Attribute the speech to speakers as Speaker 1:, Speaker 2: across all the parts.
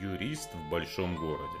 Speaker 1: Юрист в большом городе.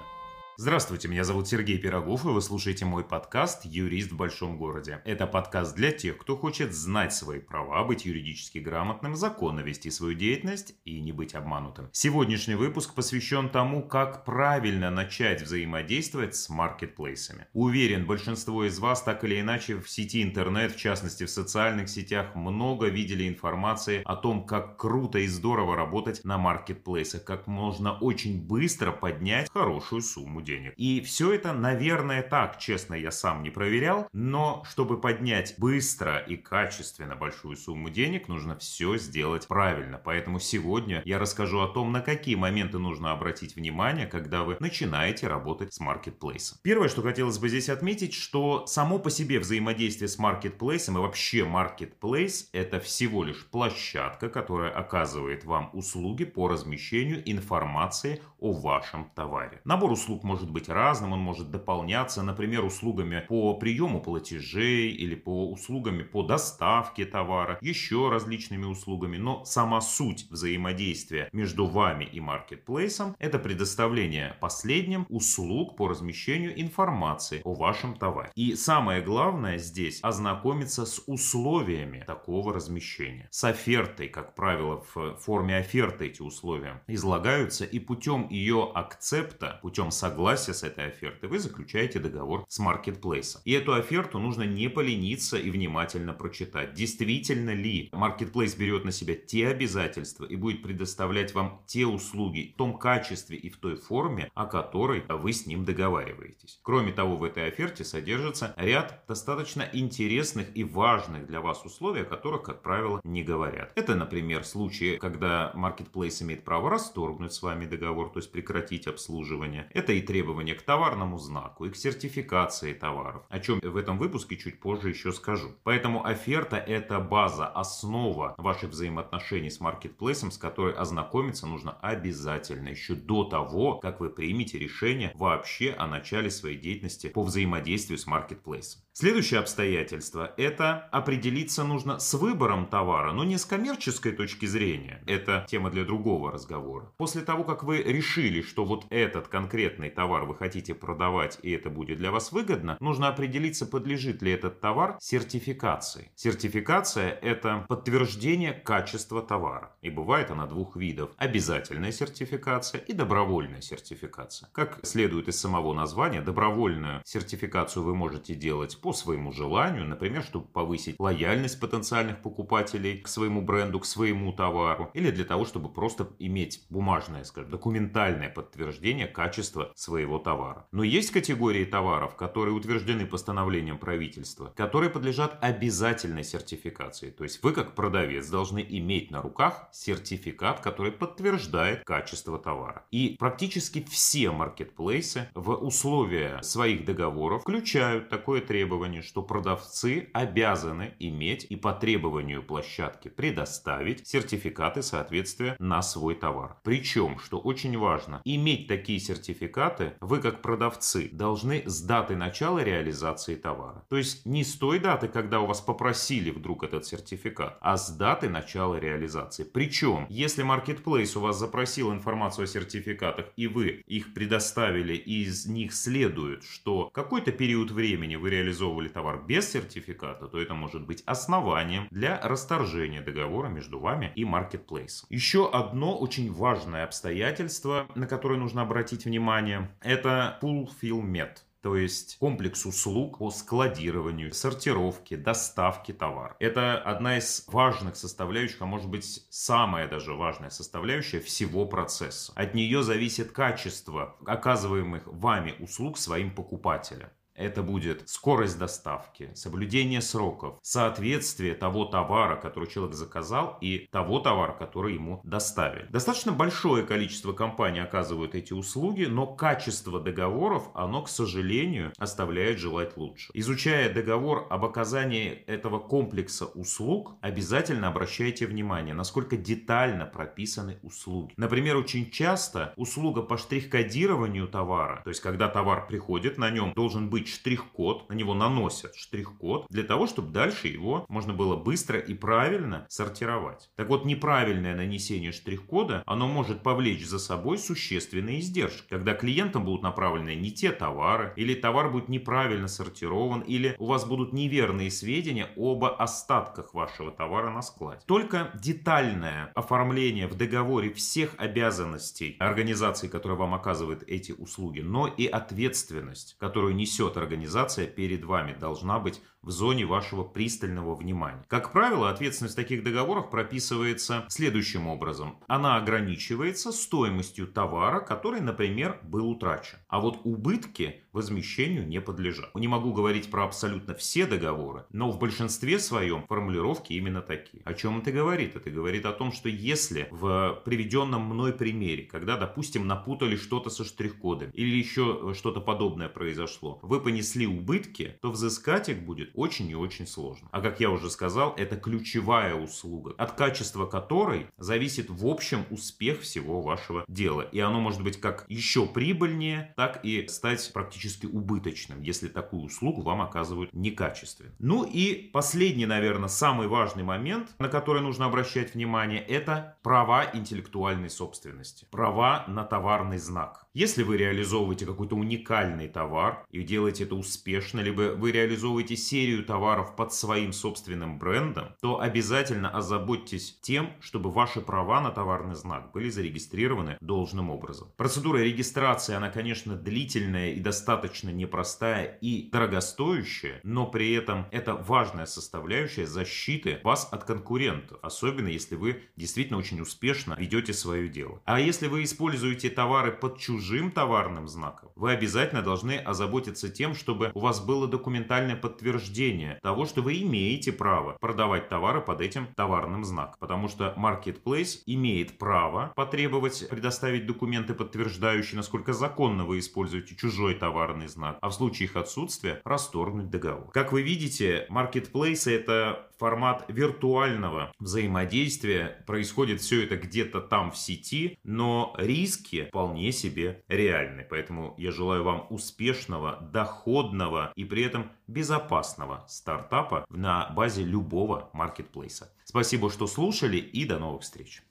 Speaker 2: Здравствуйте, меня зовут Сергей Пирогов, и вы слушаете мой подкаст «Юрист в большом городе». Это подкаст для тех, кто хочет знать свои права, быть юридически грамотным, законно вести свою деятельность и не быть обманутым. Сегодняшний выпуск посвящен тому, как правильно начать взаимодействовать с маркетплейсами. Уверен, большинство из вас так или иначе в сети интернет, в частности в социальных сетях, много видели информации о том, как круто и здорово работать на маркетплейсах, как можно очень быстро поднять хорошую сумму денег. И все это, наверное, так, честно, я сам не проверял, но чтобы поднять быстро и качественно большую сумму денег, нужно все сделать правильно. Поэтому сегодня я расскажу о том, на какие моменты нужно обратить внимание, когда вы начинаете работать с маркетплейсом. Первое, что хотелось бы здесь отметить, что само по себе взаимодействие с маркетплейсом и вообще маркетплейс это всего лишь площадка, которая оказывает вам услуги по размещению информации о вашем товаре. Набор услуг может быть разным, он может дополняться, например, услугами по приему платежей или по услугами по доставке товара, еще различными услугами, но сама суть взаимодействия между вами и маркетплейсом – это предоставление последним услуг по размещению информации о вашем товаре. И самое главное здесь – ознакомиться с условиями такого размещения. С офертой, как правило, в форме оферты эти условия излагаются, и путем ее акцепта, путем согласия согласия с этой офертой, вы заключаете договор с маркетплейсом. И эту оферту нужно не полениться и внимательно прочитать. Действительно ли маркетплейс берет на себя те обязательства и будет предоставлять вам те услуги в том качестве и в той форме, о которой вы с ним договариваетесь. Кроме того, в этой оферте содержится ряд достаточно интересных и важных для вас условий, о которых, как правило, не говорят. Это, например, случаи, когда маркетплейс имеет право расторгнуть с вами договор, то есть прекратить обслуживание. Это и требования к товарному знаку и к сертификации товаров, о чем в этом выпуске чуть позже еще скажу. Поэтому оферта это база, основа ваших взаимоотношений с маркетплейсом, с которой ознакомиться нужно обязательно еще до того, как вы примете решение вообще о начале своей деятельности по взаимодействию с маркетплейсом. Следующее обстоятельство – это определиться нужно с выбором товара, но не с коммерческой точки зрения. Это тема для другого разговора. После того, как вы решили, что вот этот конкретный товар вы хотите продавать и это будет для вас выгодно, нужно определиться, подлежит ли этот товар сертификации. Сертификация – это подтверждение качества товара. И бывает она двух видов. Обязательная сертификация и добровольная сертификация. Как следует из самого названия, добровольную сертификацию вы можете делать по своему желанию, например, чтобы повысить лояльность потенциальных покупателей к своему бренду, к своему товару, или для того, чтобы просто иметь бумажное, скажем, документальное подтверждение качества своего товара. Но есть категории товаров, которые утверждены постановлением правительства, которые подлежат обязательной сертификации. То есть вы как продавец должны иметь на руках сертификат, который подтверждает качество товара. И практически все маркетплейсы в условия своих договоров включают такое требование, что продавцы обязаны иметь и по требованию площадки предоставить сертификаты соответствия на свой товар. Причем, что очень важно, иметь такие сертификаты вы как продавцы должны с даты начала реализации товара. То есть не с той даты, когда у вас попросили вдруг этот сертификат, а с даты начала реализации. Причем, если Marketplace у вас запросил информацию о сертификатах и вы их предоставили, и из них следует, что какой-то период времени вы реализовывали товар без сертификата, то это может быть основанием для расторжения договора между вами и маркетплейсом. Еще одно очень важное обстоятельство, на которое нужно обратить внимание, это fulfillment то есть комплекс услуг по складированию, сортировке, доставке товара. Это одна из важных составляющих, а может быть самая даже важная составляющая всего процесса. От нее зависит качество оказываемых вами услуг своим покупателям. Это будет скорость доставки, соблюдение сроков, соответствие того товара, который человек заказал, и того товара, который ему доставили. Достаточно большое количество компаний оказывают эти услуги, но качество договоров, оно, к сожалению, оставляет желать лучше. Изучая договор об оказании этого комплекса услуг, обязательно обращайте внимание, насколько детально прописаны услуги. Например, очень часто услуга по штрих-кодированию товара, то есть когда товар приходит, на нем должен быть быть штрих-код, на него наносят штрих-код для того, чтобы дальше его можно было быстро и правильно сортировать. Так вот, неправильное нанесение штрих-кода, оно может повлечь за собой существенные издержки, когда клиентам будут направлены не те товары, или товар будет неправильно сортирован, или у вас будут неверные сведения об остатках вашего товара на складе. Только детальное оформление в договоре всех обязанностей организации, которая вам оказывает эти услуги, но и ответственность, которую несет организация перед вами, должна быть в зоне вашего пристального внимания. Как правило, ответственность в таких договорах прописывается следующим образом. Она ограничивается стоимостью товара, который, например, был утрачен. А вот убытки возмещению не подлежат. Не могу говорить про абсолютно все договоры, но в большинстве своем формулировки именно такие. О чем это говорит? Это говорит о том, что если в приведенном мной примере, когда, допустим, напутали что-то со штрих-кодом или еще что-то подобное произошло, вы понесли убытки, то взыскать их будет очень и очень сложно. А как я уже сказал, это ключевая услуга, от качества которой зависит в общем успех всего вашего дела. И оно может быть как еще прибыльнее, так и стать практически убыточным, если такую услугу вам оказывают некачественно. Ну и последний, наверное, самый важный момент, на который нужно обращать внимание, это права интеллектуальной собственности. Права на товарный знак. Если вы реализовываете какой-то уникальный товар и делаете это успешно, либо вы реализовываете серию товаров под своим собственным брендом, то обязательно озаботьтесь тем, чтобы ваши права на товарный знак были зарегистрированы должным образом. Процедура регистрации, она, конечно, длительная и достаточно непростая и дорогостоящая, но при этом это важная составляющая защиты вас от конкурентов, особенно если вы действительно очень успешно ведете свое дело. А если вы используете товары под чужим чужим товарным знаком, вы обязательно должны озаботиться тем, чтобы у вас было документальное подтверждение того, что вы имеете право продавать товары под этим товарным знаком. Потому что Marketplace имеет право потребовать предоставить документы, подтверждающие, насколько законно вы используете чужой товарный знак, а в случае их отсутствия расторгнуть договор. Как вы видите, Marketplace это формат виртуального взаимодействия. Происходит все это где-то там в сети, но риски вполне себе реальны. Поэтому я желаю вам успешного, доходного и при этом безопасного стартапа на базе любого маркетплейса. Спасибо, что слушали и до новых встреч.